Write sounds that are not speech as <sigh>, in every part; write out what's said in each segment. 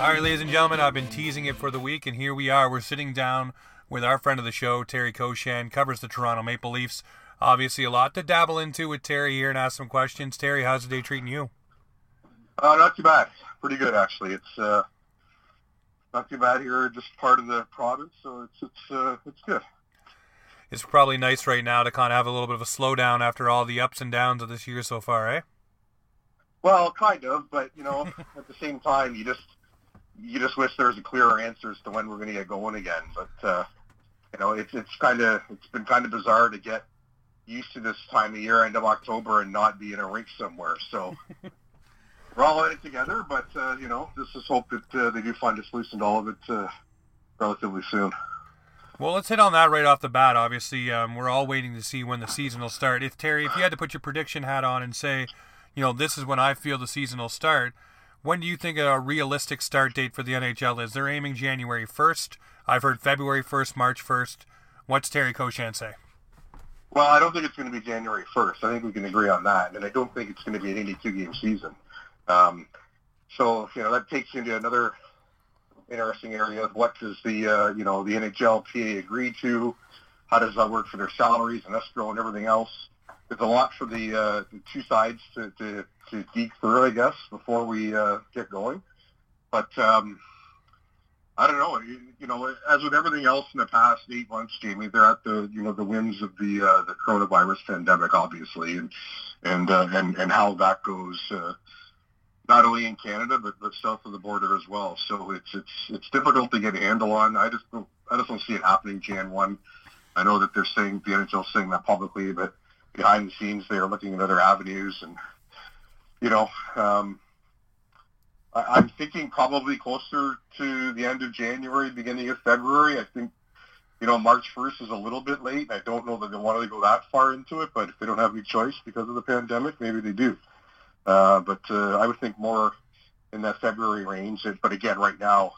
All right, ladies and gentlemen, I've been teasing it for the week, and here we are. We're sitting down with our friend of the show, Terry Koshan, covers the Toronto Maple Leafs. Obviously, a lot to dabble into with Terry here and ask some questions. Terry, how's the day treating you? Uh, not too bad. Pretty good, actually. It's uh, not too bad here. Just part of the province, so it's it's uh, it's good. It's probably nice right now to kind of have a little bit of a slowdown after all the ups and downs of this year so far, eh? Well, kind of, but you know, <laughs> at the same time, you just you just wish there was a clearer answer as to when we're going to get going again. But uh, you know, it's it's kind of it's been kind of bizarre to get used to this time of year, end of October, and not be in a rink somewhere. So <laughs> we're all in it together. But uh, you know, just just hope that uh, they do find a solution to all of it uh, relatively soon. Well, let's hit on that right off the bat. Obviously, um, we're all waiting to see when the season will start. If Terry, if you had to put your prediction hat on and say, you know, this is when I feel the season will start, when do you think a realistic start date for the NHL is? They're aiming January 1st. I've heard February 1st, March 1st. What's Terry Koshan say? Well, I don't think it's going to be January 1st. I think we can agree on that. And I don't think it's going to be an 82-game season. Um, so, you know, that takes into another interesting area of what does the, uh, you know, the NHLPA agree to? How does that work for their salaries and escrow and everything else? There's a lot for the, uh, the two sides to, to to geek through, I guess, before we uh, get going. But um, I don't know. You, you, know, as with everything else in the past eight months, Jamie, they're at the you know the whims of the uh, the coronavirus pandemic, obviously, and and uh, and and how that goes. Uh, not only in Canada but, but south of the border as well. So it's it's it's difficult to get a handle on. I just don't, I just don't see it happening Jan one. I know that they're saying the NHL saying that publicly, but behind the scenes they are looking at other avenues and you know, um, I, am thinking probably closer to the end of January, beginning of February. I think, you know, March 1st is a little bit late. I don't know that they want to go that far into it, but if they don't have any choice because of the pandemic, maybe they do. Uh, but uh, I would think more in that February range. But again, right now,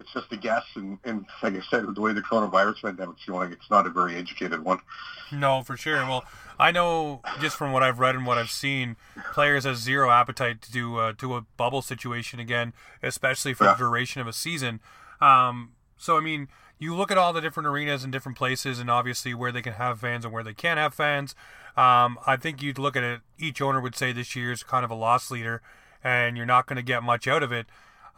it's just a guess. And, and like I said, the way the coronavirus pandemic's going, it's not a very educated one. No, for sure. Well, I know just from what I've read and what I've seen, players have zero appetite to do uh, to a bubble situation again, especially for yeah. the duration of a season. Um, so I mean, you look at all the different arenas and different places, and obviously where they can have fans and where they can't have fans. Um, I think you'd look at it. Each owner would say this year's kind of a loss leader, and you're not going to get much out of it.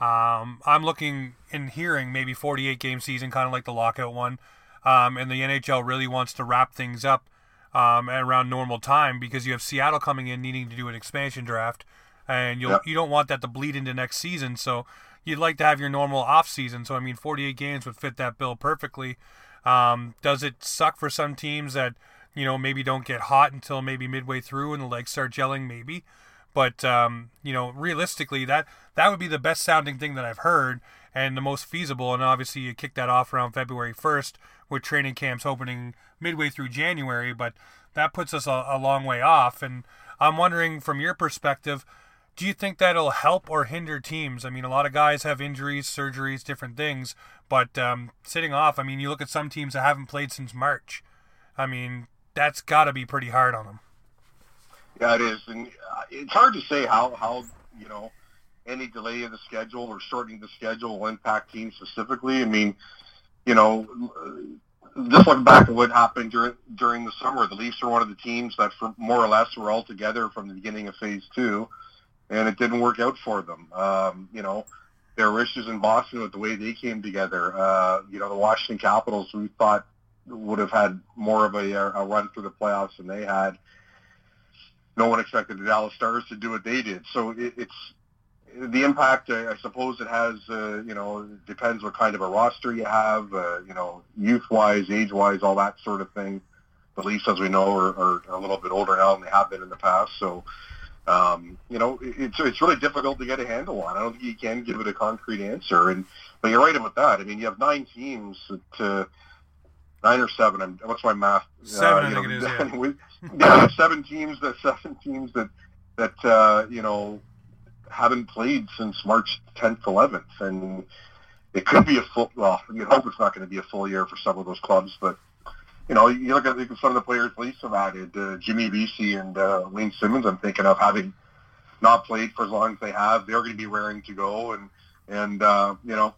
Um, I'm looking and hearing maybe 48 game season, kind of like the lockout one. Um, and the NHL really wants to wrap things up um, around normal time because you have Seattle coming in needing to do an expansion draft, and you yep. you don't want that to bleed into next season. So you'd like to have your normal off season. So I mean, 48 games would fit that bill perfectly. Um, does it suck for some teams that you know maybe don't get hot until maybe midway through and the legs start gelling? Maybe. But um, you know, realistically, that that would be the best sounding thing that I've heard and the most feasible. And obviously, you kick that off around February 1st with training camps opening midway through January. But that puts us a, a long way off. And I'm wondering, from your perspective, do you think that'll help or hinder teams? I mean, a lot of guys have injuries, surgeries, different things, but um, sitting off, I mean, you look at some teams that haven't played since March. I mean, that's got to be pretty hard on them. Yeah, it is, and uh, it's hard to say how how you know any delay in the schedule or shortening the schedule will impact teams specifically. I mean, you know, just looking back at what happened during during the summer, the Leafs are one of the teams that, for more or less, were all together from the beginning of Phase Two, and it didn't work out for them. Um, you know, there were issues in Boston with the way they came together. Uh, you know, the Washington Capitals, we thought would have had more of a, a run through the playoffs than they had no one expected the Dallas Stars to do what they did. So it, it's the impact. I, I suppose it has. Uh, you know, depends what kind of a roster you have. Uh, you know, youth-wise, age-wise, all that sort of thing. The Leafs, as we know, are, are a little bit older now than they have been in the past. So, um, you know, it's it's really difficult to get a handle on. I don't think you can give it a concrete answer. And but you're right about that. I mean, you have nine teams that. Uh, nine or seven. I'm, what's my math? Seven, uh, I think know, it is. <laughs> Yeah. yeah, <laughs> seven teams that seven teams that that uh, you know haven't played since March 10th, 11th, and it could be a full. Well, you hope it's not going to be a full year for some of those clubs, but you know, you look at some of the players Leafs have added, uh, Jimmy Vesey and uh, Wayne Simmonds. I'm thinking of having not played for as long as they have. They're going to be raring to go, and And uh, you know,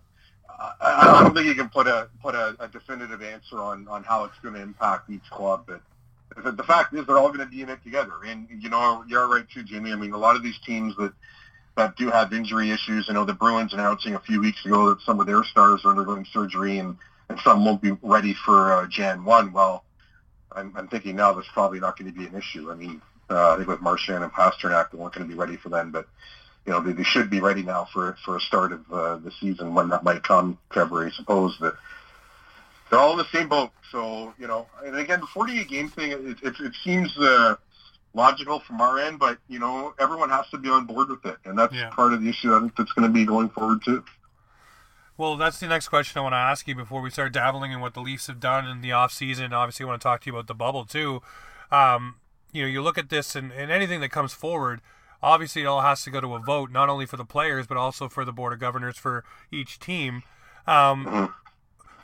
I, don't think you can put a put a, a definitive answer on on how it's going to impact each club, but. The, fact is, they're all going to be in it together, and you know you're right too, Jimmy. I mean, a lot of these teams that that do have injury issues. I know the Bruins announcing a few weeks ago that some of their stars are undergoing surgery and, and some won't be ready for uh, Jan 1. Well, I'm, I'm thinking now that's probably not going to be an issue. I mean, uh, I think with Marchand and Pastrnak, they weren't going to be ready for them, but you know they, they should be ready now for for a start of uh, the season when that might come, February, I suppose. But they're all in the same boat. So you know, and again, the 48 game thing, it, it, it seems. Uh, logical from our end, but you know everyone has to be on board with it, and that's yeah. part of the issue I think that's going to be going forward too. Well, that's the next question I want to ask you before we start dabbling in what the Leafs have done in the off season. Obviously, I want to talk to you about the bubble too. Um, you know, you look at this and, and anything that comes forward. Obviously, it all has to go to a vote, not only for the players but also for the board of governors for each team. Um, mm-hmm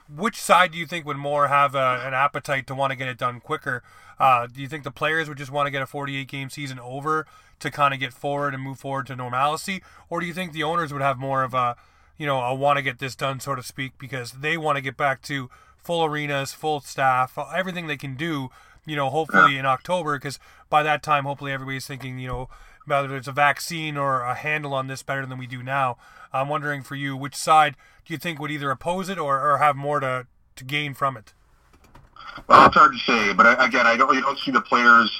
which side do you think would more have a, an appetite to want to get it done quicker? Uh, do you think the players would just want to get a 48 game season over to kind of get forward and move forward to normalcy, or do you think the owners would have more of a, you know, a want to get this done, so to speak, because they want to get back to full arenas, full staff, everything they can do, you know, hopefully in October, because by that time, hopefully everybody's thinking, you know, whether it's a vaccine or a handle on this better than we do now. I'm wondering for you, which side do you think would either oppose it or, or have more to, to gain from it? Well, it's hard to say, but again, I don't, you don't see the players.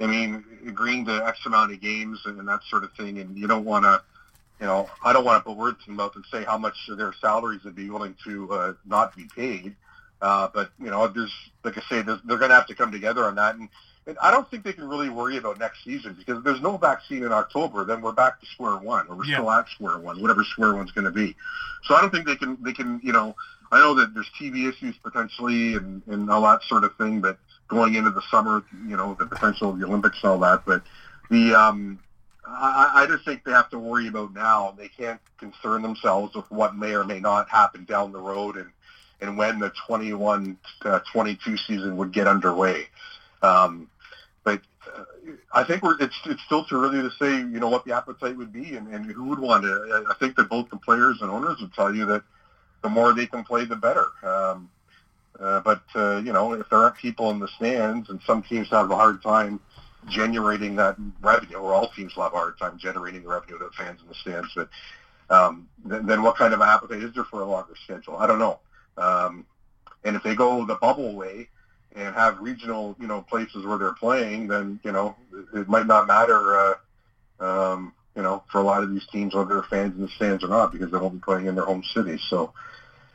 I mean, agreeing to X amount of games and, and that sort of thing, and you don't want to, you know, I don't want to put words in mouth and say how much their salaries would be willing to uh, not be paid. Uh, but you know, there's like I say, they're going to have to come together on that, and and I don't think they can really worry about next season because there's no vaccine in October. Then we're back to square one, or we're yeah. still at square one, whatever square one's going to be. So I don't think they can. They can. You know, I know that there's TV issues potentially and and all that sort of thing. But going into the summer, you know, the potential of the Olympics and all that. But the um, I, I just think they have to worry about now. They can't concern themselves with what may or may not happen down the road and and when the 21 uh, 22 season would get underway. Um, but uh, I think it's it's still too early to say, you know, what the appetite would be and, and who would want to. I think that both the players and owners would tell you that the more they can play, the better. Um, uh, but uh, you know, if there aren't people in the stands, and some teams have a hard time generating that revenue, or all teams have a hard time generating the revenue to fans in the stands. But um, then, then what kind of appetite is there for a longer schedule? I don't know. Um, and if they go the bubble way, and have regional, you know, places where they're playing, then you know it might not matter, uh, um, you know, for a lot of these teams whether they're fans in the stands or not because they won't be playing in their home cities. So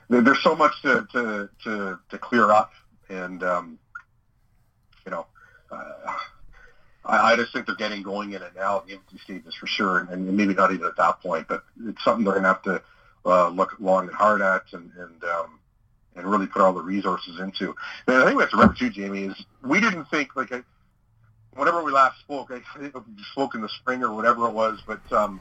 there's so much to to to, to clear up, and um, you know. Uh, I, I just think they're getting going in it now, in the empty stages for sure, and, and maybe not even at that point, but it's something they're going to have to uh, look long and hard at, and, and um, and really put all the resources into. And I think we have to remember too, Jamie, is we didn't think like I, whenever we last spoke, I spoke in the spring or whatever it was, but um,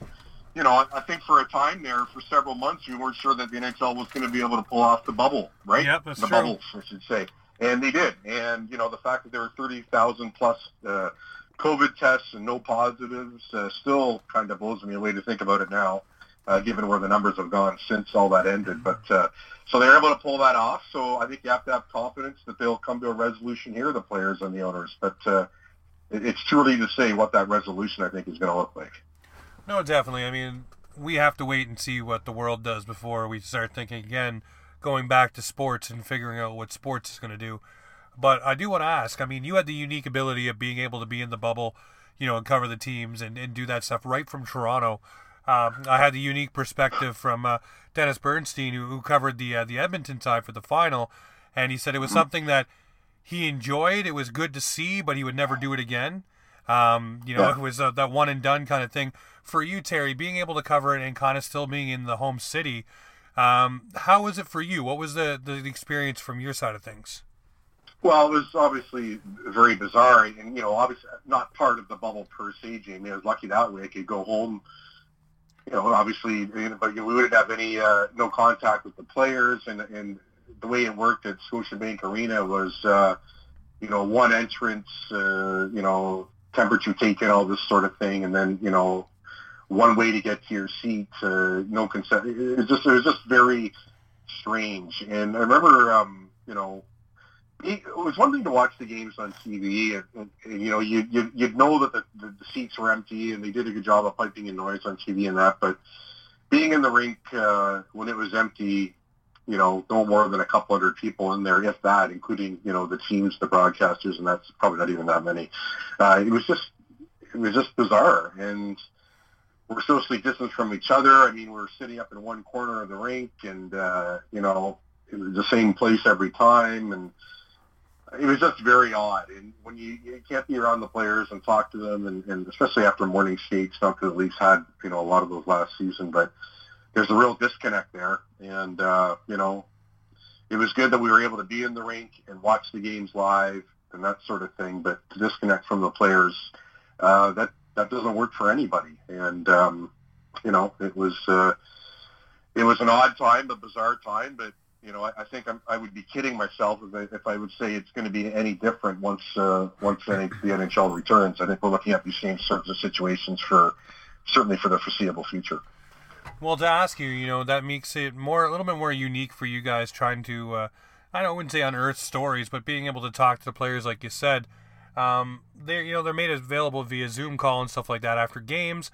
you know, I, I think for a time there, for several months, we weren't sure that the NHL was going to be able to pull off the bubble, right? Yep, that's the true. bubbles, I should say, and they did. And you know, the fact that there were thirty thousand plus. Uh, COVID tests and no positives uh, still kind of blows me away to think about it now uh, given where the numbers have gone since all that ended. But uh, so they're able to pull that off. So I think you have to have confidence that they'll come to a resolution here, the players and the owners. But uh, it, it's too early to say what that resolution I think is going to look like. No, definitely. I mean, we have to wait and see what the world does before we start thinking again, going back to sports and figuring out what sports is going to do. But I do want to ask. I mean, you had the unique ability of being able to be in the bubble, you know, and cover the teams and, and do that stuff right from Toronto. Um, I had the unique perspective from uh, Dennis Bernstein, who, who covered the uh, the Edmonton side for the final, and he said it was something that he enjoyed. It was good to see, but he would never do it again. Um, you know, yeah. it was uh, that one and done kind of thing. For you, Terry, being able to cover it and kind of still being in the home city, um, how was it for you? What was the, the experience from your side of things? Well, it was obviously very bizarre, and you know, obviously not part of the bubble per se. Jamie, I was lucky that way. I could go home you know, obviously, but we wouldn't have any uh, no contact with the players, and and the way it worked at Scotiabank Arena was, uh, you know, one entrance, uh, you know, temperature taken, all this sort of thing, and then you know, one way to get to your seat, uh, no consent. It was just it was just very strange. And I remember, um, you know, it was one thing to watch the games on TV, and, and, and you know, you, you you'd know that the, the, the seats were empty, and they did a good job of piping in noise on TV and that. But being in the rink uh, when it was empty, you know, no more than a couple hundred people in there, if that, including you know the teams, the broadcasters, and that's probably not even that many. Uh, it was just it was just bizarre, and we're socially distanced from each other. I mean, we're sitting up in one corner of the rink, and uh, you know, it was the same place every time, and it was just very odd. And when you, you can't be around the players and talk to them, and, and especially after morning skates, not because the Leafs had you know a lot of those last season, but there's a real disconnect there. And uh, you know, it was good that we were able to be in the rink and watch the games live and that sort of thing. But to disconnect from the players, uh, that that doesn't work for anybody. And um, you know, it was uh, it was an odd time, a bizarre time, but you know, I, I think I'm, I would be kidding myself if I, if I would say it's going to be any different once uh, once the NHL returns. I think we're looking at these same sorts of situations for certainly for the foreseeable future. Well, to ask you, you know, that makes it more a little bit more unique for you guys trying to, uh, I don't wouldn't say unearth stories, but being able to talk to the players, like you said, um, they're you know they're made available via Zoom call and stuff like that after games.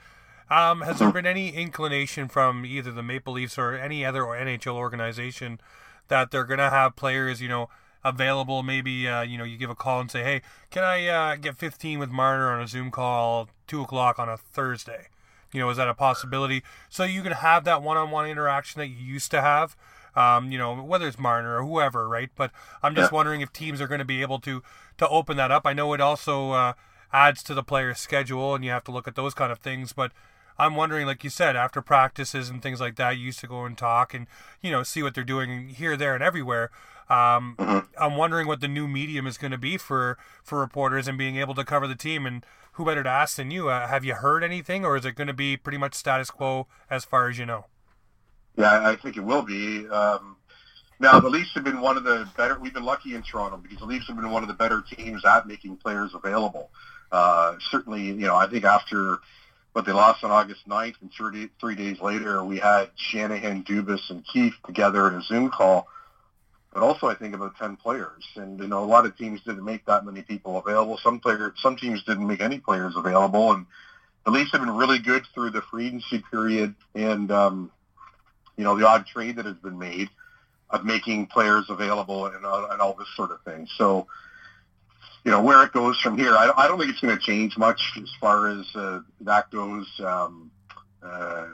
Um, has there been any inclination from either the Maple Leafs or any other NHL organization that they're going to have players, you know, available? Maybe, uh, you know, you give a call and say, hey, can I uh, get 15 with Marner on a Zoom call 2 o'clock on a Thursday? You know, is that a possibility? So you can have that one on one interaction that you used to have. Um, you know, whether it's Marner or whoever, right? But I'm just yeah. wondering if teams are going to be able to to open that up. I know it also uh, adds to the player's schedule, and you have to look at those kind of things. But I'm wondering, like you said, after practices and things like that, you used to go and talk and you know see what they're doing here, there, and everywhere. Um, mm-hmm. I'm wondering what the new medium is going to be for for reporters and being able to cover the team. And who better to ask than you? Uh, have you heard anything, or is it going to be pretty much status quo as far as you know? Yeah, I think it will be. Um, now, the Leafs have been one of the better. We've been lucky in Toronto because the Leafs have been one of the better teams at making players available. Uh, certainly, you know, I think after what they lost on August 9th and three, three days later, we had Shanahan, Dubas, and Keefe together in a Zoom call. But also, I think about 10 players, and you know, a lot of teams didn't make that many people available. Some players, some teams didn't make any players available, and the Leafs have been really good through the free agency period and um, you know the odd trade that has been made of making players available and, uh, and all this sort of thing. So, you know, where it goes from here, I, I don't think it's going to change much as far as uh, that goes. Um, uh,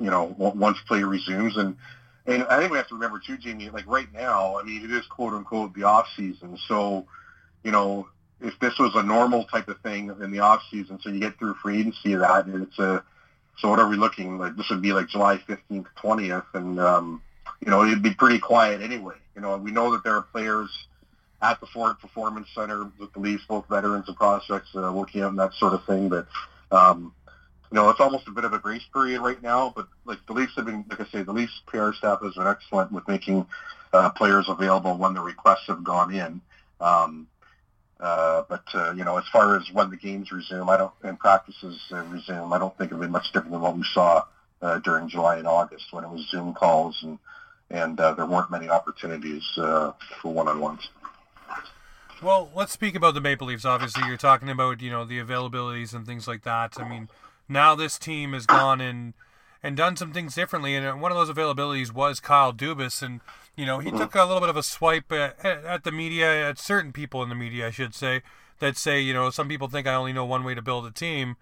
you know, once play resumes, and and I think we have to remember too, Jamie. Like right now, I mean, it is quote unquote the off season. So, you know, if this was a normal type of thing in the off season, so you get through free agency, that and it's a so what are we looking like? This would be like July 15th, 20th, and um, you know it'd be pretty quiet anyway. You know, we know that there are players at the Ford Performance Center with the Leafs, both veterans and prospects, uh, working out and that sort of thing. But um, you know, it's almost a bit of a grace period right now. But like the Leafs have been, like I say, the Leafs PR staff has been excellent with making uh, players available when the requests have gone in. Um, uh, but uh, you know, as far as when the games resume, I don't and practices uh, resume, I don't think it'll be much different than what we saw uh, during July and August when it was Zoom calls and and uh, there weren't many opportunities uh, for one-on-ones. Well, let's speak about the Maple Leafs. Obviously, you're talking about you know the availabilities and things like that. I mean, now this team has gone and and done some things differently, and uh, one of those availabilities was Kyle Dubas, and you know, he hmm. took a little bit of a swipe at, at the media, at certain people in the media, I should say, that say, you know, some people think I only know one way to build a team.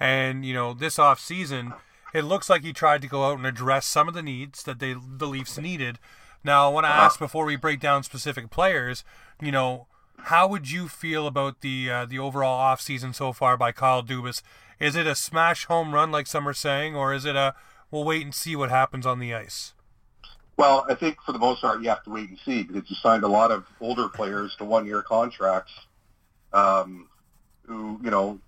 And, you know, this off season, it looks like he tried to go out and address some of the needs that they the Leafs needed. Now, I want to uh-huh. ask before we break down specific players, you know, how would you feel about the uh, the overall off season so far by Kyle Dubas? Is it a smash home run like some are saying, or is it a we'll wait and see what happens on the ice? Well, I think for the most part, you have to wait and see because you signed a lot of older players to one-year contracts um, who, you know,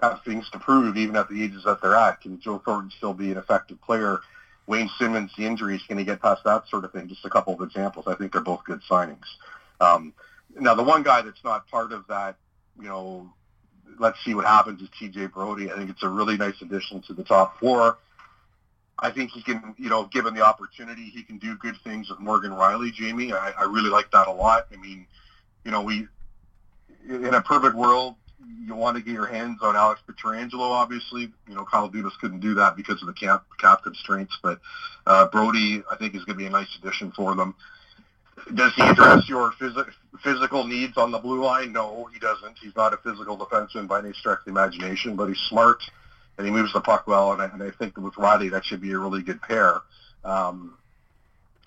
have things to prove even at the ages that they're at. Can Joe Thornton still be an effective player? Wayne Simmonds, the injuries, can he get past that sort of thing? Just a couple of examples. I think they're both good signings. Um, now, the one guy that's not part of that, you know, let's see what happens with TJ Brodie. I think it's a really nice addition to the top four. I think he can, you know, given the opportunity, he can do good things with Morgan Rielly, Jamie. I, I really like that a lot. I mean, you know, we in a perfect world, you want to get your hands on Alex Pietrangelo, obviously. You know, Kyle Dubas couldn't do that because of the cap, cap constraints, but uh, Brodie, I think, is going to be a nice addition for them. Does he address your phys- physical needs on the blue line? No, he doesn't. He's not a physical defenseman by any stretch of the imagination, but he's smart and he moves the puck well. And I, and I think with Roddy, that should be a really good pair. Um,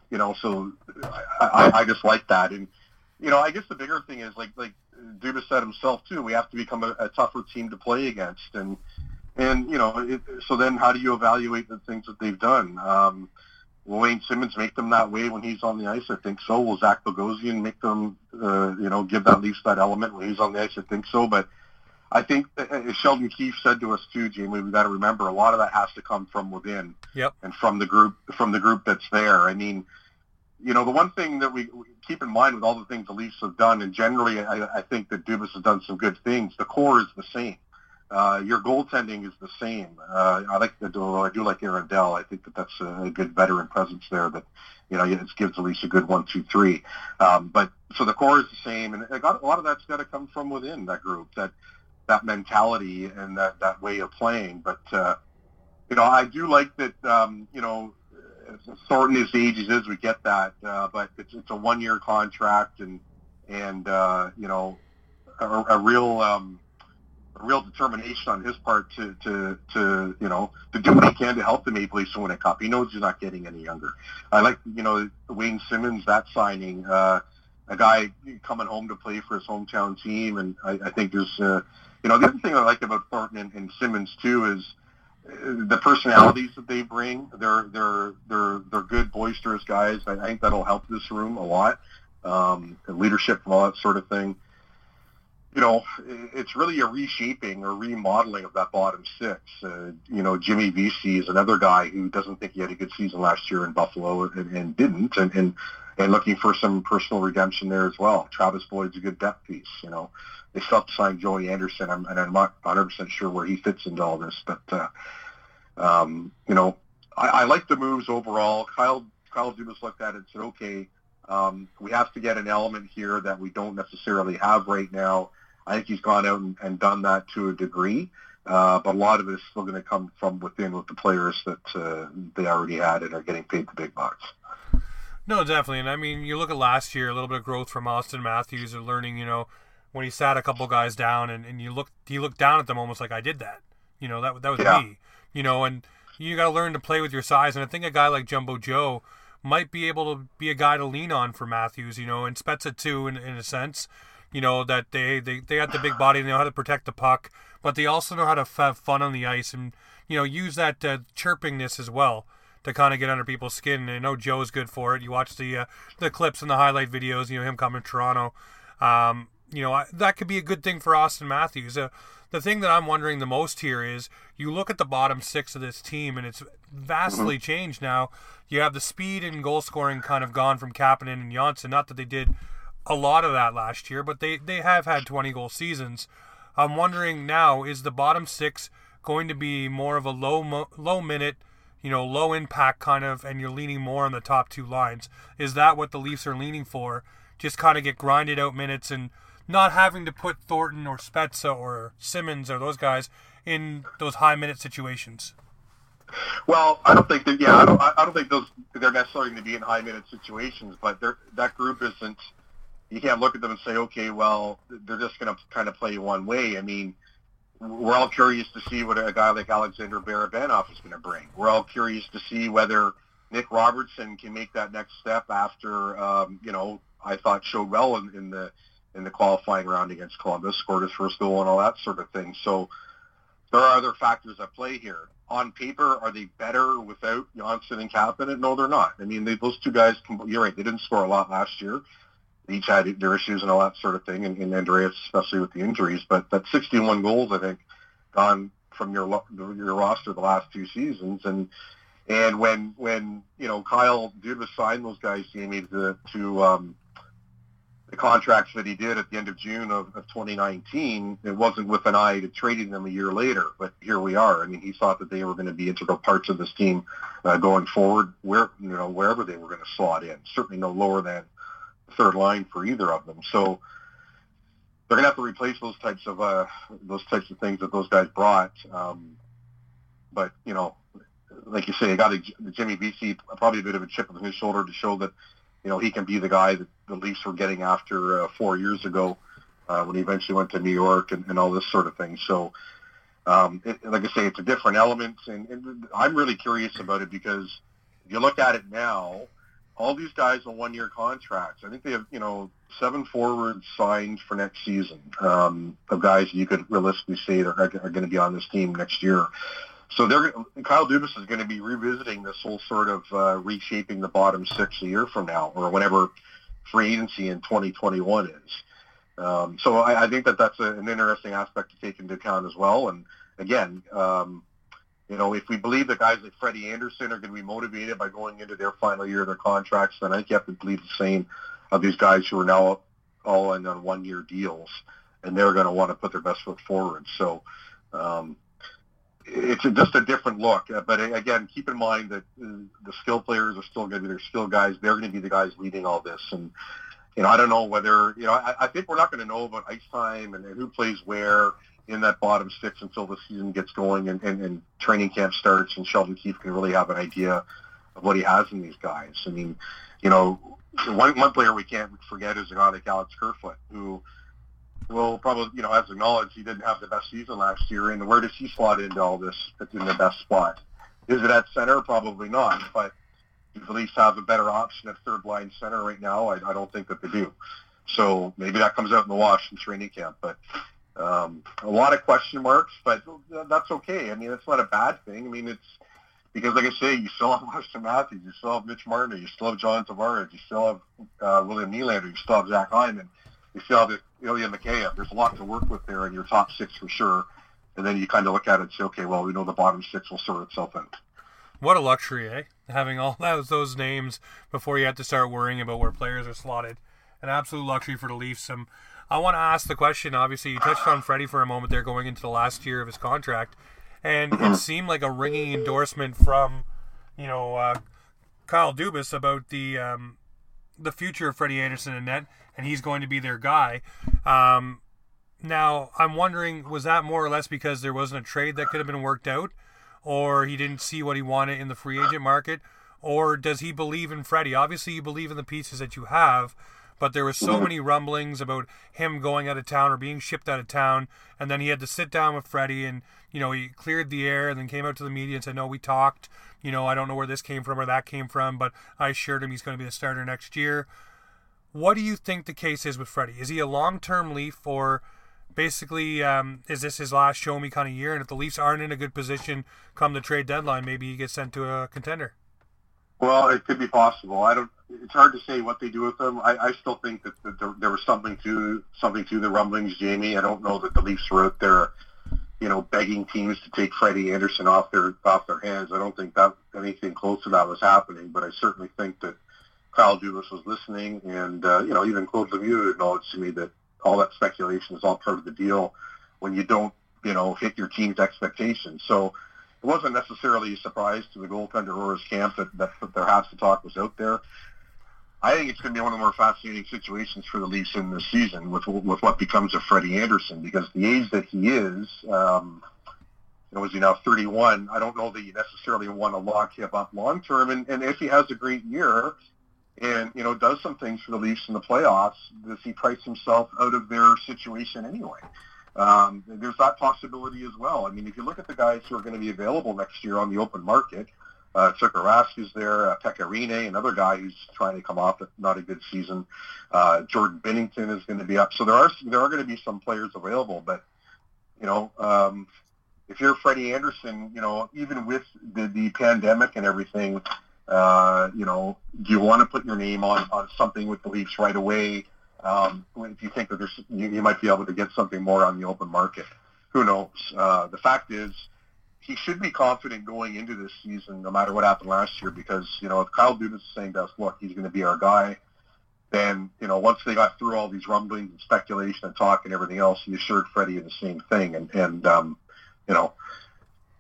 you know, so I, I, I just like that. And you know, I guess the bigger thing is like like Dubas said himself too. We have to become a, a tougher team to play against, and and you know, it, so then how do you evaluate the things that they've done? Um, Will Wayne Simmonds make them that way when he's on the ice? I think so. Will Zach Bogosian make them, uh, you know, give that, at least that element when he's on the ice? I think so. But I think, uh, as Sheldon Keefe said to us too, Jamie, we've got to remember a lot of that has to come from within yep. and from the group, from the group that's there. I mean, you know, the one thing that we, we keep in mind with all the things the Leafs have done, and generally I, I think that Dubas has done some good things, the core is the same. Uh, your goaltending is the same. Uh, I like the I do like Aaron Dell. I think that that's a, a good veteran presence there. That you know it gives at least a good one, two, three. Um, but so the core is the same, and got, a lot of that's got to come from within that group. That that mentality and that that way of playing. But uh, you know, I do like that. Um, you know, Thornton as age is, we get that. Uh, but it's it's a one year contract, and and uh, you know, a, a real. Um, real determination on his part to, to, to, you know, to do what he can to help the Maple Leafs win a cup. He knows he's not getting any younger. I like, you know, Wayne Simmonds, that signing, uh, a guy coming home to play for his hometown team. And I, I think there's, uh, you know, the other thing I like about Thornton and, and Simmonds too is uh, the personalities that they bring. They're, they're, they're, they're good, boisterous guys. I, I think that'll help this room a lot. Um, leadership and all that sort of thing you know, it's really a reshaping or remodeling of that bottom six. Uh, you know, Jimmy Vesey is another guy who doesn't think he had a good season last year in Buffalo and, and didn't, and, and and looking for some personal redemption there as well. Travis Boyd's a good depth piece. You know, they still have to sign Joey Anderson, I'm, and I'm not 100 percent sure where he fits into all this, but uh, um, you know, I, I like the moves overall. Kyle Kyle Dubas looked at it and said, okay. Um, we have to get an element here that we don't necessarily have right now I think he's gone out and, and done that to a degree. Uh, but a lot of it is still going to come from within with the players that uh, they already had and are getting paid the big bucks. No, definitely. And I mean, you look at last year, a little bit of growth from Auston Matthews, or learning, you know, when he sat a couple guys down and, and you look, he looked down at them almost like I did that. You know, that that was yeah. me. You know, and you got to learn to play with your size. And I think a guy like Jumbo Joe might be able to be a guy to lean on for Matthews. You know, and Spezza too, in in a sense you know that they they they got the big body, and they know how to protect the puck, but they also know how to have fun on the ice and you know use that uh, chirpingness as well to kind of get under people's skin. And I know Joe's good for it. You watch the uh, the clips and the highlight videos, you know him coming to Toronto. Um, you know I, that could be a good thing for Auston Matthews. Uh, the thing that I'm wondering the most here is you look at the bottom six of this team, and it's vastly mm-hmm. changed now. You have the speed and goal scoring kind of gone from Kapanen and Johnsson. Not that they did a lot of that last year, but they, they have had 20 goal seasons. I'm wondering now is the bottom six going to be more of a low mo- low minute, you know, low impact kind of, and you're leaning more on the top two lines? Is that what the Leafs are leaning for? Just kind of get grinded out minutes and not having to put Thornton or Spezza or Simmonds or those guys in those high minute situations. Well, I don't think that. Yeah, I don't. I don't think those they're necessarily going to be in high minute situations, but that group isn't you can't look at them and say, okay, well, they're just going to kind of play one way. I mean, we're all curious to see what a guy like Alexander Barabanov is going to bring. We're all curious to see whether Nick Robertson can make that next step after, um, you know, I thought showed well in, in the in the qualifying round against Columbus, scored his first goal and all that sort of thing. So there are other factors at play here. On paper, are they better without Johnsson and Kapanen? No, they're not. I mean, they, those two guys, you're right, they didn't score a lot last year each had their issues and all that sort of thing, and, and Andreas especially with the injuries. But that 61 goals, I think, gone from your your roster the last two seasons, and and when when you know Kyle Dubas signed those guys, Jamie, to to um, the contracts that he did at the end of June of, of 2019, it wasn't with an eye to trading them a year later. But here we are. I mean, he thought that they were going to be integral parts of this team uh, going forward, where you know wherever they were going to slot in. Certainly no lower than third line for either of them. So they're going to have to replace those types of uh, those types of things that those guys brought. Um, but you know, like you say, I got a, Jimmy Vesey probably a bit of a chip on his shoulder to show that you know, he can be the guy that the Leafs were getting after uh, four years ago uh, when he eventually went to New York and, and all this sort of thing. So, um, it, like I say, it's a different element, and, and I'm really curious about it because if you look at it now, all these guys on one-year contracts. I think they have, you know, seven forwards signed for next season um, of guys you could realistically say are, are going to be on this team next year. So they're Kyle Dubas is going to be revisiting this whole sort of uh, reshaping the bottom six a year from now, or whenever free agency in 2021 is. Um, so I, I think that that's a, an interesting aspect to take into account as well. And again, um, you know, if we believe that guys like Freddie Andersen are going to be motivated by going into their final year of their contracts, then I think you have to believe the same of these guys who are now all in on one-year deals, and they're going to want to put their best foot forward. So. Um, it's just a different look. Uh, but uh, again, keep in mind that uh, the skill players are still going to be their skill guys. They're going to be the guys leading all this. And you know, I don't know whether you know. I, I think we're not going to know about ice time and who plays where in that bottom six until the season gets going and, and, and training camp starts and Sheldon Keefe can really have an idea of what he has in these guys. I mean, you know, one, one player we can't forget is a guy like Alex Kerfoot, who will probably, you know, has acknowledged he didn't have the best season last year. And where does he slot into all this? It's in the best spot. Is it at center? Probably not. But do the Leafs have a better option at third line center right now? I, I don't think that they do. So maybe that comes out in the wash in training camp. But um, a lot of question marks, but that's okay. I mean, it's not a bad thing. I mean, it's because, like I say, you still have <laughs> Auston Matthews, you still have Mitch Marner, you still have John Tavares, you still have uh, William Nylander, you still have Zach Hyman you still have Ilya Mikheyev. There's a lot to work with there in your top six for sure. And then you kind of look at it and say, okay, well, we know the bottom six will sort itself out. What a luxury, eh? Having all <laughs> those, those names before you have to start worrying about where players are slotted. An absolute luxury for the Leafs. Um, I want to ask the question. Obviously, you touched on Freddie for a moment there, going into the last year of his contract, and it seemed like a ringing endorsement from, you know, uh, Kyle Dubas about the um, the future of Freddie Andersen and net and he's going to be their guy. Um, now, I'm wondering, was that more or less because there wasn't a trade that could have been worked out, or he didn't see what he wanted in the free agent market, or does he believe in Freddie? Obviously, you believe in the pieces that you have, but there was so many rumblings about him going out of town or being shipped out of town, and then he had to sit down with Freddie, and you know he cleared the air, and then came out to the media and said, "No, we talked. You know, I don't know where this came from or that came from, but I assured him he's going to be the starter next year." What do you think the case is with Freddie? Is he a long-term Leaf, or basically um, is this his last show me kind of year? And if the Leafs aren't in a good position come the trade deadline, maybe he gets sent to a contender. Well, it could be possible. I don't. It's hard to say what they do with them. I, I still think that, that there, there was something to something to the rumblings, Jamie. I don't know that the Leafs were out there, you know, begging teams to take Freddie Andersen off their off their hands. I don't think that anything close to that was happening. But I certainly think that Kyle Dubas was listening, and uh, you know, even Claude Lemieux acknowledged to me that all that speculation is all part of the deal when you don't, you know, hit your team's expectations. So it wasn't necessarily a surprise to the goaltender or his camp that, that, that their has to talk was out there. I think it's going to be one of the more fascinating situations for the Leafs in this season with with what becomes of Freddie Andersen because the age that he is, um, you know, is he now 31? I don't know that you necessarily want to lock him up long term. And, and if he has a great year, and you know does some things for the Leafs in the playoffs, does he price himself out of their situation anyway? Um, there's that possibility as well. I mean, if you look at the guys who are going to be available next year on the open market, uh, Tuukka is there, uh, Pekka another guy who's trying to come off not a good season. Uh, Jordan Binnington is going to be up. So there are there are going to be some players available, but you know, um, if you're Freddie Andersen, you know, even with the, the pandemic and everything, uh, you know, do you want to put your name on, on something with the Leafs right away? Um, if you think that there's, you, you might be able to get something more on the open market. Who knows? Uh, the fact is, he should be confident going into this season, no matter what happened last year, because you know if Kyle Dubas is saying to us, look, he's going to be our guy, then you know once they got through all these rumblings and speculation and talk and everything else, he assured Freddie of the same thing. And and um, you know,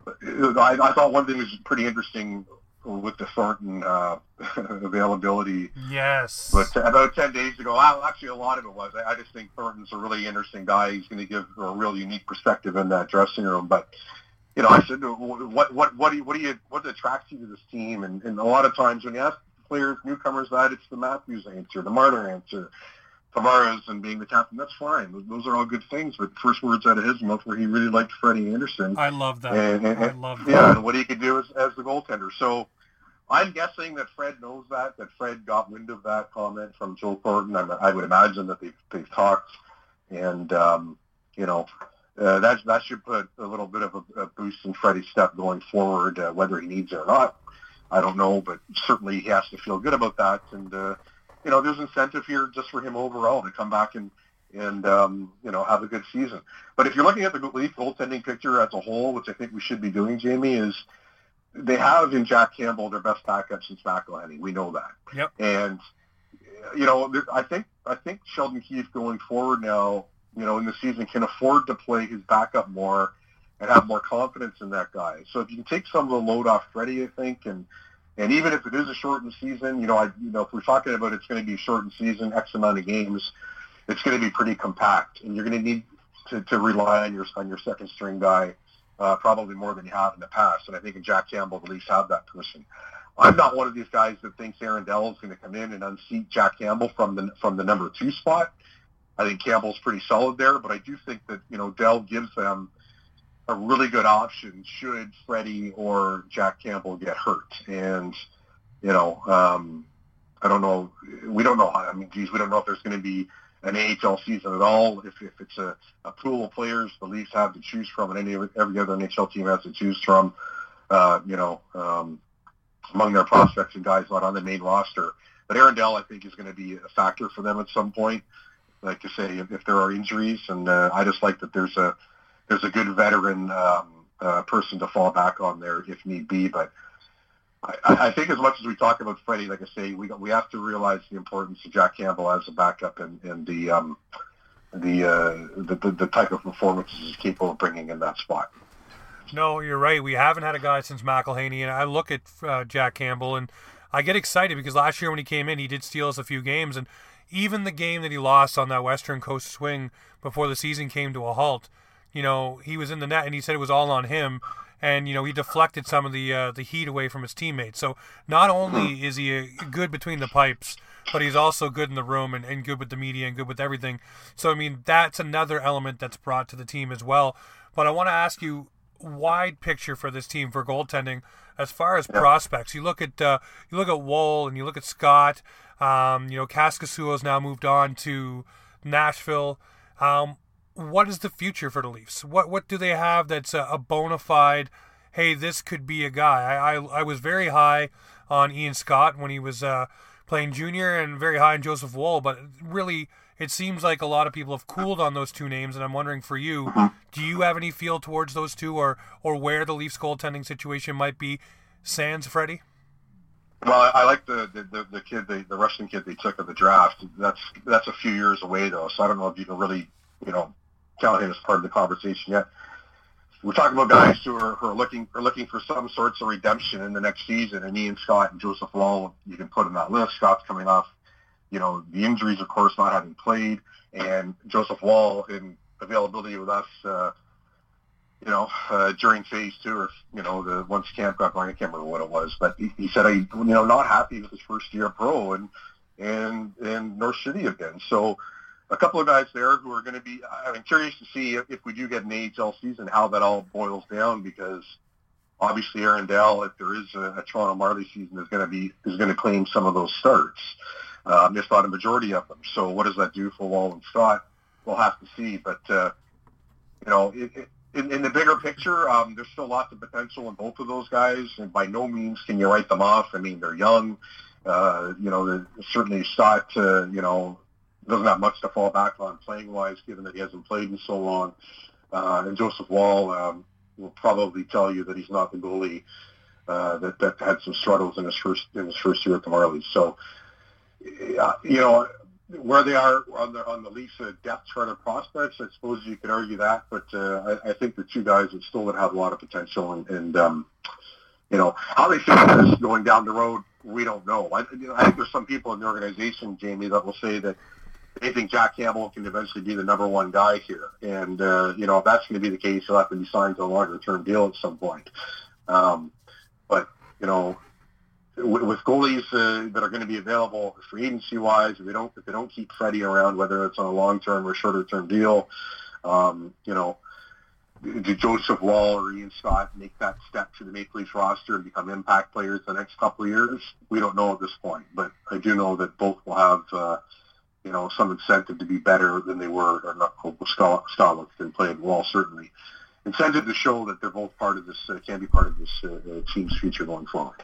I, I thought one thing was pretty interesting with the Thornton uh, <laughs> availability. Yes. But about 10 days ago, actually a lot of it was. I, I just think Thornton's a really interesting guy. He's going to give a real unique perspective in that dressing room. But, you know, I said, what, what, what do you, what do you, what attracts you to this team? And, and a lot of times when you ask players, newcomers that, it's the Matthews answer, the Marner answer. Tavares and being the captain, that's fine. Those are all good things. But first words out of his mouth where he really liked Freddie Andersen. I love that. And, and, I love that. Yeah, and what he could do as, as the goaltender. So I'm guessing that Fred knows that, that Fred got wind of that comment from Joe Thornton. I, I would imagine that they've, they've talked. And, um, you know, uh, that, that should put a little bit of a, a boost in Freddie's step going forward, uh, whether he needs it or not. I don't know, but certainly he has to feel good about that. And, uh, you know, there's incentive here just for him overall to come back and and um, you know have a good season. But if you're looking at the Leaf goaltending picture as a whole, which I think we should be doing, Jamie, is they have in Jack Campbell their best backup since McElhinney. We know that. Yep. And you know, I think I think Sheldon Keefe going forward now, you know, in the season can afford to play his backup more and have more confidence in that guy. So if you can take some of the load off Freddie, I think, and and even if it is a shortened season, you know, I, you know, if we're talking about it's going to be a shortened season, X amount of games, it's going to be pretty compact, and you're going to need to, to rely on your on your second string guy uh, probably more than you have in the past. And I think in Jack Campbell, at least have that person. I'm not one of these guys that thinks Aaron Dell is going to come in and unseat Jack Campbell from the from the number two spot. I think Campbell's pretty solid there, but I do think that you know Dell gives them a really good option should Freddie or Jack Campbell get hurt. And, you know, um, I don't know. We don't know. I mean, geez, we don't know if there's going to be an AHL season at all. If, if it's a, a pool of players the Leafs have to choose from, and any every other NHL team has to choose from, uh, you know, um, among their prospects and guys not on the main roster. But Aaron Dell, I think, is going to be a factor for them at some point. Like to say, if, if there are injuries, and uh, I just like that there's a there's a good veteran um, uh, person to fall back on there if need be. But I, I think as much as we talk about Freddie, like I say, we we have to realize the importance of Jack Campbell as a backup and, and the, um, the, uh, the, the the type of performances he's capable of bringing in that spot. No, you're right. We haven't had a guy since McElhinney, and I look at uh, Jack Campbell and I get excited because last year when he came in, he did steal us a few games, and even the game that he lost on that Western Coast swing before the season came to a halt you know, he was in the net and he said it was all on him. And you know he deflected some of the uh, the heat away from his teammates. So not only is he good between the pipes, but he's also good in the room and, and good with the media and good with everything. So I mean that's another element that's brought to the team as well. But I want to ask you wide picture for this team for goaltending as far as prospects. You look at uh, you look at Woll and you look at Scott. Um, you know, Kaskisuo has now moved on to Nashville. Um, what is the future for the Leafs? What what do they have that's a, a bona fide? Hey, this could be a guy. I, I, I was very high on Ian Scott when he was uh, playing junior, and very high on Joseph Woll. But really, it seems like a lot of people have cooled on those two names. And I'm wondering for you, do you have any feel towards those two, or or where the Leafs goaltending situation might be? Sans Freddie. Well, I like the, the, the kid, the, the Russian kid they took at the draft. That's that's a few years away though, so I don't know if you can really, you know, Callahan is part of the conversation yet. We're talking about guys who are, who are looking are looking for some sorts of redemption in the next season, and Ian Scott and Joseph Woll, you can put in that list. Scott's coming off, you know, the injuries, of course, not having played, and Joseph Woll in availability with us, uh, you know, uh, during phase two, or you know, the once camp got going, I can't remember what it was, but he, he said, I, you know, not happy with his first year pro, and and and nor should he have been. So a couple of guys there who are going to be. I'm curious to see if, if we do get an AHL season, how that all boils down because obviously Aaron Dell, if there is a, a Toronto Marley season, is going to be is going to claim some of those starts, um, if not a majority of them. So what does that do for Woll and Scott? We'll have to see. But uh, you know, it, it, in, in the bigger picture, um, there's still lots of potential in both of those guys, and by no means can you write them off. I mean, they're young. Uh, you know, certainly Scott, uh, you know, doesn't have much to fall back on playing wise, given that he hasn't played in so long. Uh, and Joseph Woll um, will probably tell you that he's not the goalie uh, that that had some struggles in his first in his first year at the Marlies. So, uh, you know, where they are on the on the Leafs uh, depth chart of prospects, I suppose you could argue that, but uh, I, I think the two guys that still would have a lot of potential, and, and um, you know how they feel this going down the road, we don't know. I, you know, I think there's some people in the organization, Jamie, that will say that they think Jack Campbell can eventually be the number one guy here, and uh, you know if that's going to be the case, he'll have to be signed to a longer term deal at some point. Um, but you know, with goalies uh, that are going to be available free agency wise, if they don't if they don't keep Freddie around, whether it's on a long term or shorter term deal, um, you know, did Joseph Woll or Ian Scott make that step to the Maple Leafs roster and become impact players the next couple of years? We don't know at this point, but I do know that both will have. Uh, you know, some incentive to be better than they were, or not, Stalock didn't play Woll certainly. Incentive to show that they're both part of this, uh, can be part of this uh, uh team's future going forward.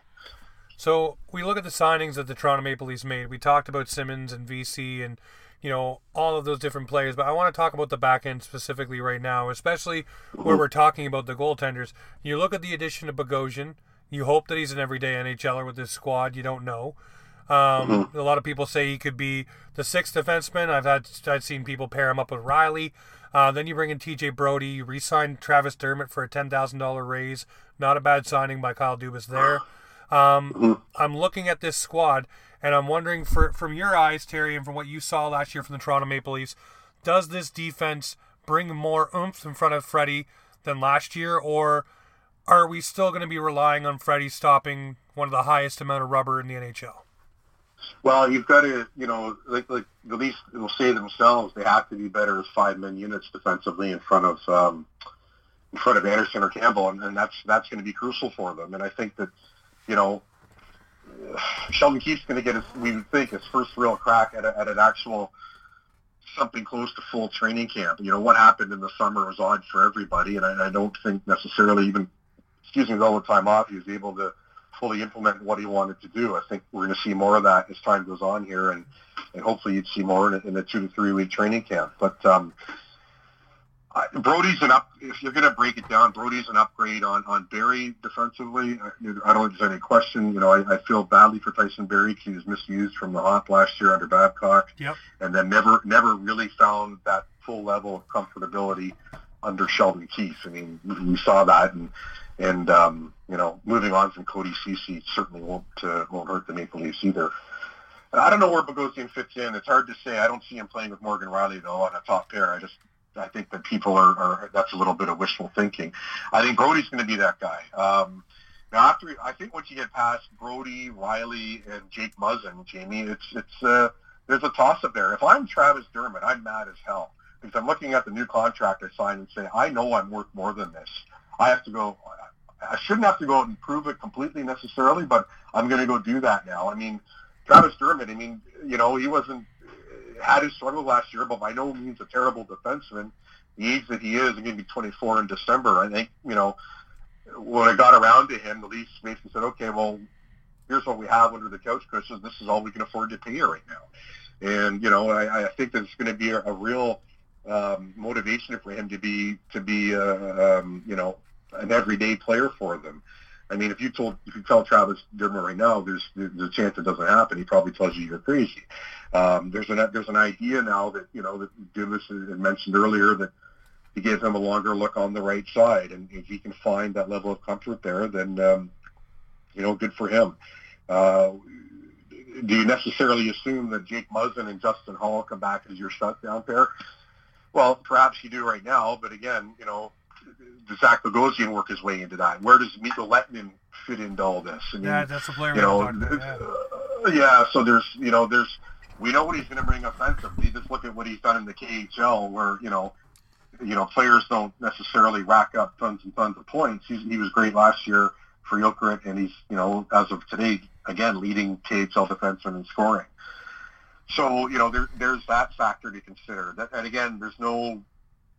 So we look at the signings that the Toronto Maple Leafs made. We talked about Simmonds and Vesey and you know all of those different players, but I want to talk about the back end specifically right now, especially where we're talking about the goaltenders. You look at the addition of Bogosian. You hope that he's an everyday NHLer with this squad. You don't know. Um, mm-hmm. A lot of people say he could be the sixth defenseman. I've had I've seen people pair him up with Rielly. Uh, then you bring in TJ Brodie. You re-sign Travis Dermott for a ten thousand dollar raise. Not a bad signing by Kyle Dubas there. Um, mm-hmm. I'm looking at this squad, and I'm wondering, for, from your eyes, Terry, and from what you saw last year from the Toronto Maple Leafs, does this defense bring more oomph in front of Freddie than last year, or are we still going to be relying on Freddie stopping one of the highest amount of rubber in the NHL? Well, you've got to, you know, like, like the Leafs will say themselves, they have to be better as five-man units defensively in front of um, in front of Andersen or Campbell, and, and that's that's going to be crucial for them. And I think that you know, Sheldon Keefe's going to get his, we think, his first real crack at, a, at an actual something close to full training camp. You know, what happened in the summer was odd for everybody, and I, I don't think necessarily even, excuse me, all the time off, he was able to fully implement what he wanted to do. I think we're going to see more of that as time goes on here, and, and hopefully you'd see more in a, in a two to three week training camp. But um, Brodie's an up. If you're going to break it down, Brodie's an upgrade on on Barrie defensively. I, I don't think there's any question. You know, I, I feel badly for Tyson Barrie. He was misused from the hop last year under Babcock, yep. and then never never really found that full level of comfortability under Sheldon Keefe. I mean, we saw that, and and um, you know, moving on from Cody Ceci certainly won't uh, won't hurt the Maple Leafs either. I don't know where Bogosian fits in. It's hard to say. I don't see him playing with Morgan Rielly though on a top pair. I just I think that people are, are that's a little bit of wishful thinking. I think Brodie's going to be that guy. Um, now, after I think once you get past Brodie, Rielly, and Jake Muzzin, Jamie, it's it's uh, there's a toss up there. If I'm Travis Dermott, I'm mad as hell because I'm looking at the new contract I signed and say I know I'm worth more than this. I have to go. I shouldn't have to go out and prove it completely necessarily, but I'm going to go do that now. I mean, Travis Dermott. I mean, you know, he wasn't had his struggle last year, but by no means a terrible defenseman. The age that he is, he's going to be 24 in December. I think, you know, when I got around to him, the Leafs basically said, okay, well, here's what we have under the couch cushions. This is all we can afford to pay you right now. And, you know, I, I think there's going to be a, a real um, motivation for him to be, to be, uh, um, you know, an everyday player for them. I mean, if you told if you tell Travis Dermott right now, there's there's a chance it doesn't happen. He probably tells you you're crazy. Um, there's an there's an idea now that you know that Dubas had mentioned earlier that to give him a longer look on the right side, and if he can find that level of comfort there, then um, you know, good for him. Uh, do you necessarily assume that Jake Muzzin and Justin Holl come back as your shutdown pair? Well, perhaps you do right now, but again, you know, does Zach Bogosian work his way into that? Where does Mikko Lehtonen fit into all this? I mean, yeah, that's a player. You know, about, yeah. Uh, yeah. So there's, you know, there's, we know what he's going to bring offensively. Just look at what he's done in the KHL, where you know, you know, players don't necessarily rack up tons and tons of points. He's, he was great last year for Jokerit, and he's, you know, as of today, again, leading KHL defenseman in scoring. So, you know, there, there's that factor to consider. That, and again, there's no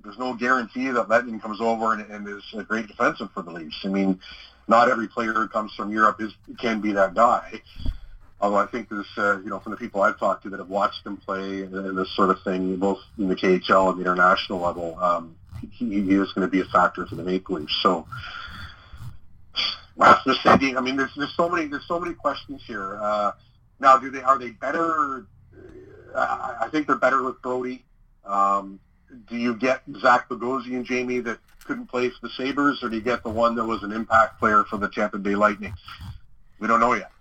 there's no guarantee that Lehtonen comes over and, and is a great defensive for the Leafs. I mean, not every player who comes from Europe is can be that guy. Although I think there's, uh, you know, from the people I've talked to that have watched him play and, and this sort of thing, both in the KHL and the international level, um, he, he is going to be a factor for the Maple Leafs. So, last understanding, I mean, there's there's so many there's so many questions here. Uh, now, do they are they better I, I think they're better with Brodie. Um, do you get Zach Bogosian, Jamie, that couldn't play for the Sabres, or do you get the one that was an impact player for the Tampa Bay Lightning? We don't know yet,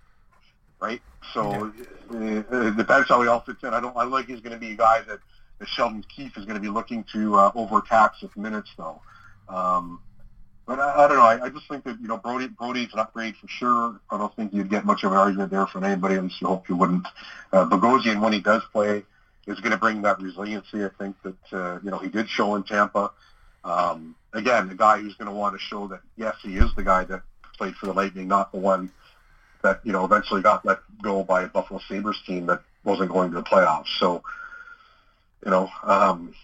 right? So yeah. uh, it depends how he all fits in. I don't. I like he's going to be a guy that, that Sheldon Keefe is going to be looking to uh, overtax with minutes, though. Um, but I, I don't know. I, I just think that you know Brodie Brodie's an upgrade for sure. I don't think you'd get much of an argument there from anybody. else. you hope you wouldn't. Uh, Bogosian, when he does play, is going to bring that resiliency. I think that uh, you know he did show in Tampa. Um, again, the guy who's going to want to show that yes, he is the guy that played for the Lightning, not the one that you know eventually got let go by a Buffalo Sabres team that wasn't going to the playoffs. So you know, um,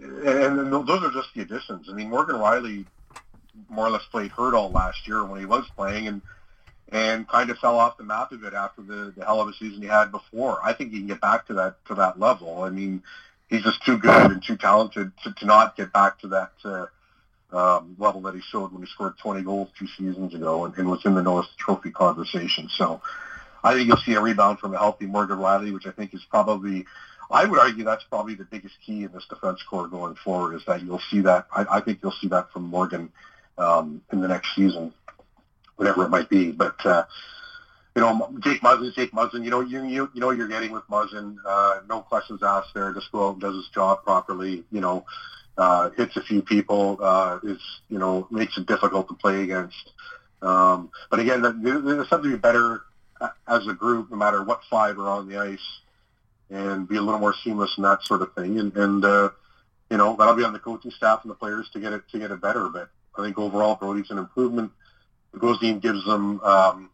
and, and those are just the additions. I mean, Morgan Rielly more or less played hurt all last year when he was playing, and and kind of fell off the map a bit after the, the hell of a season he had before. I think he can get back to that to that level. I mean, he's just too good and too talented to, to not get back to that uh, um, level that he showed when he scored 20 goals two seasons ago and, and was in the Norris Trophy conversation. So I think you'll see a rebound from a healthy Morgan Rielly, which I think is probably, I would argue that's probably the biggest key in this defense core going forward is that you'll see that, I, I think you'll see that from Morgan um, in the next season whatever it might be. But uh, you know, Jake Muzzin, Jake Muzzin, you know, you you you know what you're getting with Muzzin. Uh, no questions asked there. Just go out and does his job properly. You know, uh, hits a few people. Uh, is you know makes it difficult to play against. Um, but again, there's something to be better as a group, no matter what five are on the ice, and be a little more seamless and that sort of thing. And, and uh, you know, that'll be on the coaching staff and the players to get it to get it better. But I think overall, Brodie's an improvement. Bogosian gives them um,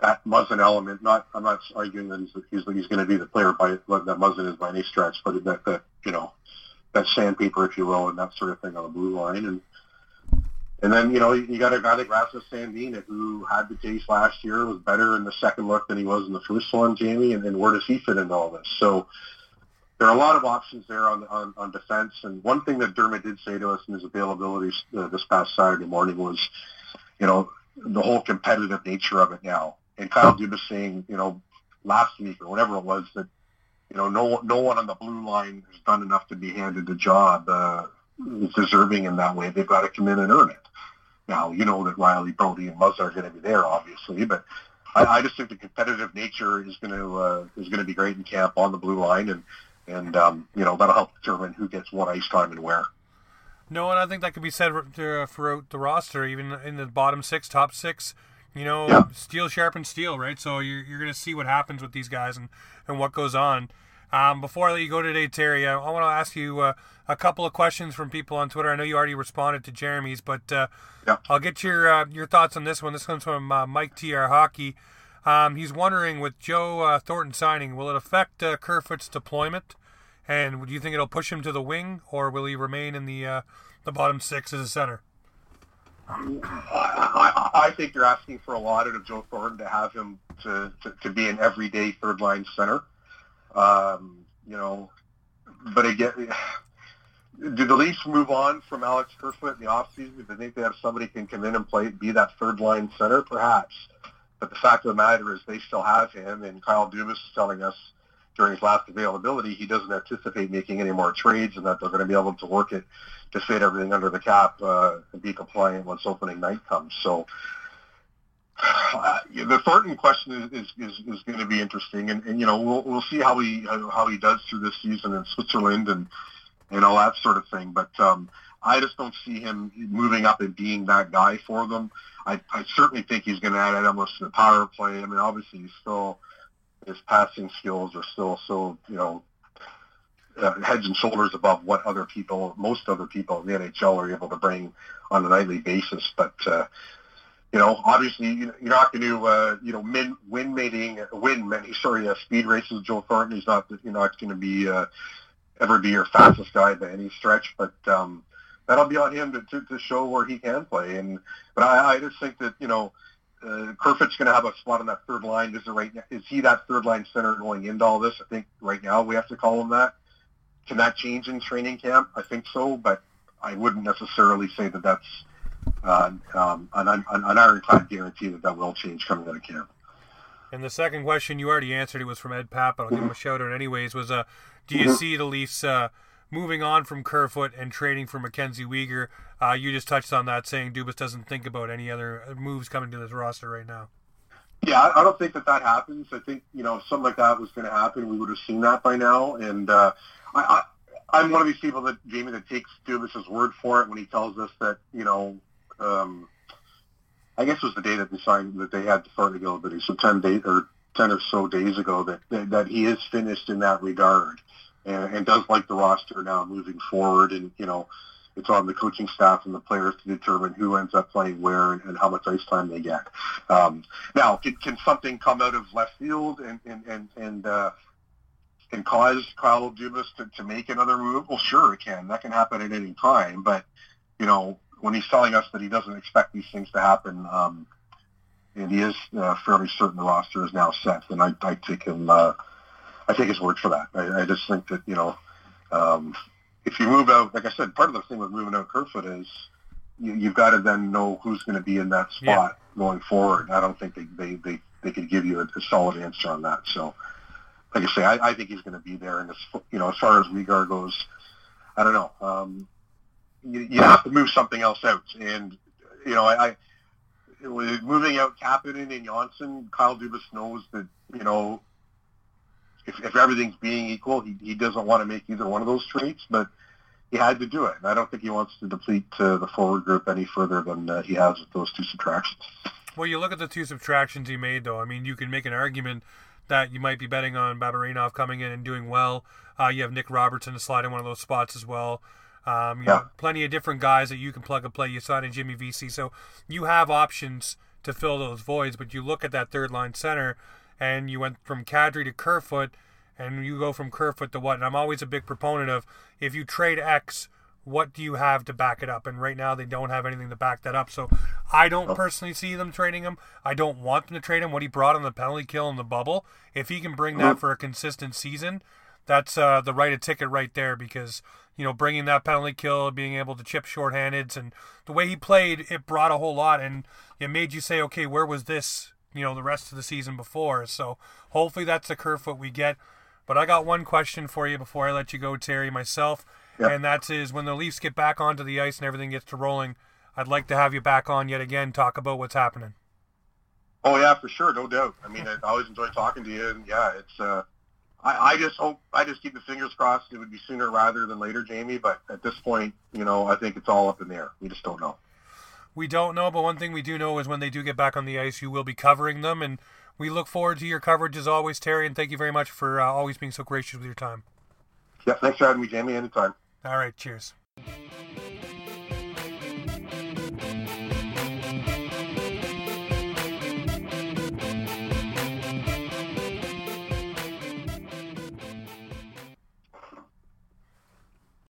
that Muzzin element. Not, I'm not arguing that he's he's, he's going to be the player by that Muzzin is by any stretch, but that that you know that sandpaper, if you will, and that sort of thing on the blue line. And and then you know you got a guy like Rasmus Sandin who had the taste last year, was better in the second look than he was in the first one, Jamie. And, and where does he fit into all this? So there are a lot of options there on, on, on defense. And one thing that Dermott did say to us in his availability uh, this past Saturday morning was, you know, the whole competitive nature of it now. And Kyle Dubas saying, you know, last week or whatever it was that, you know, no no one on the blue line has done enough to be handed the job uh, deserving in that way. They've got to come in and earn it. Now, you know that Rielly Brodie and Muzz are going to be there, obviously, but I, I just think the competitive nature is going to uh, is going to be great in camp on the blue line, and and um, you know that'll help determine who gets what ice time and where. No, and I think that could be said throughout the roster, even in the bottom six, top six. You know, yeah. steel sharpens steel, right? So you're, you're going to see what happens with these guys and, and what goes on. Um, before I let you go today, Terry, I, I want to ask you uh, a couple of questions from people on Twitter. I know you already responded to Jeremy's, but uh, yeah. I'll get your uh, your thoughts on this one. This comes from uh, Mike TR Hockey. Um, he's wondering with Joe uh, Thornton signing, will it affect uh, Kerfoot's deployment? And do you think it'll push him to the wing, or will he remain in the uh, the bottom six as a center? I, I think you're asking for a lot out of Joe Thornton to have him to, to, to be an everyday third line center. Um, you know, but again, <sighs> do the Leafs move on from Alex Kerfoot in the offseason if they think they have somebody can come in and play, be that third line center? Perhaps. But the fact of the matter is they still have him, and Kyle Dubas is telling us during his last availability, he doesn't anticipate making any more trades and that they're going to be able to work it to fit everything under the cap uh, and be compliant once opening night comes. So uh, <sighs> the Thornton question is, is, is, is, going to be interesting, and, and you know we'll we'll see how he how he does through this season in Switzerland and and all that sort of thing. But um, I just don't see him moving up and being that guy for them. I, I certainly think he's going to add elements to the power play. I mean, obviously he's still his passing skills are still so you know uh, heads and shoulders above what other people, most other people in the NHL are able to bring on a nightly basis. But uh, you know, obviously, you're not going to uh, you know min, win mating win many sorry uh, speed races. Joe Thornton, he's not you're not going to be uh, ever be your fastest guy by any stretch, but um, that'll be on him to, to, to show where he can play. And but I, I just think that you know uh, Kerfoot's going to have a spot on that third line. Is, it right, is he that third line center going into all this? I think right now we have to call him that. Can that change in training camp? I think so, but I wouldn't necessarily say that that's uh, um, an, an, an ironclad guarantee that that will change coming out of camp. And the second question you already answered. It was from Ed Papp, but I'll give him a shout out anyways. Was uh, do you mm-hmm. see the Leafs uh, moving on from Kerfoot and trading for Mackenzie Weegar? Uh, you just touched on that, saying Dubas doesn't think about any other moves coming to this roster right now. Yeah, I don't think that that happens. I think you know if something like that was going to happen, we would have seen that by now. And uh, I, I, I'm one of these people that Jamie that takes Dubas's word for it when he tells us that you know. Um, I guess it was the day that they signed that they had the Fart availability, so ten days or ten or so days ago that that, that he is finished in that regard, and, and does like the roster now moving forward, and you know it's on the coaching staff and the players to determine who ends up playing where and, and how much ice time they get. Um, now, can, can something come out of left field and and and, and uh, can cause Kyle Dubas to, to make another move? Well, sure, it can. That can happen at any time. But you know, when he's telling us that he doesn't expect these things to happen, um, and he is uh, fairly certain the roster is now set, then I, I take him. Uh, I take his word for that. I, I just think that you know, um, if you move out, like I said, part of the thing with moving out Kerfoot is you, you've got to then know who's going to be in that spot yeah. going forward. I don't think they they they, they could give you a, a solid answer on that. So, like I say, I, I think he's going to be there. And as you know, as far as Weegar goes, I don't know. Um, you, you have to move something else out. And, you know, I, I moving out Kapanen and Johnsson, Kyle Dubas knows that, you know, if, if everything's being equal, he, he doesn't want to make either one of those trades, but he had to do it. And I don't think he wants to deplete uh, the forward group any further than uh, he has with those two subtractions. Well, you look at the two subtractions he made, though. I mean, you can make an argument that you might be betting on Barabanov coming in and doing well. Uh, you have Nick Robertson to slide in one of those spots as well. Um, you yeah. know, plenty of different guys that you can plug and play. You sign in Jimmy Vesey, so you have options to fill those voids. But you look at that third line center, and you went from Kadri to Kerfoot, and you go from Kerfoot to what? And I'm always a big proponent of if you trade X, what do you have to back it up? And right now they don't have anything to back that up. So I don't oh. personally see them trading him. I don't want them to trade him. What he brought on the penalty kill in the bubble, if he can bring that for a consistent season, that's uh, the right of ticket right there because you know bringing that penalty kill, being able to chip shorthanded, and the way he played, it brought a whole lot, and it made you say, okay, where was this? You know, the rest of the season before. So hopefully that's the Kerfoot we get. But I got one question for you before I let you go, Terry, myself, yep. and that is when the Leafs get back onto the ice and everything gets to rolling, I'd like to have you back on yet again, talk about what's happening. Oh yeah, for sure, no doubt. I mean, I always enjoy talking to you, and yeah, it's. Uh, I, I just hope I just keep the fingers crossed it would be sooner rather than later, Jamie. But at this point, you know, I think it's all up in the air. We just don't know. We don't know, but one thing we do know is when they do get back on the ice, you will be covering them, and we look forward to your coverage as always, Terry. And thank you very much for uh, always being so gracious with your time. Yeah, thanks for having me, Jamie. Anytime. All right, cheers.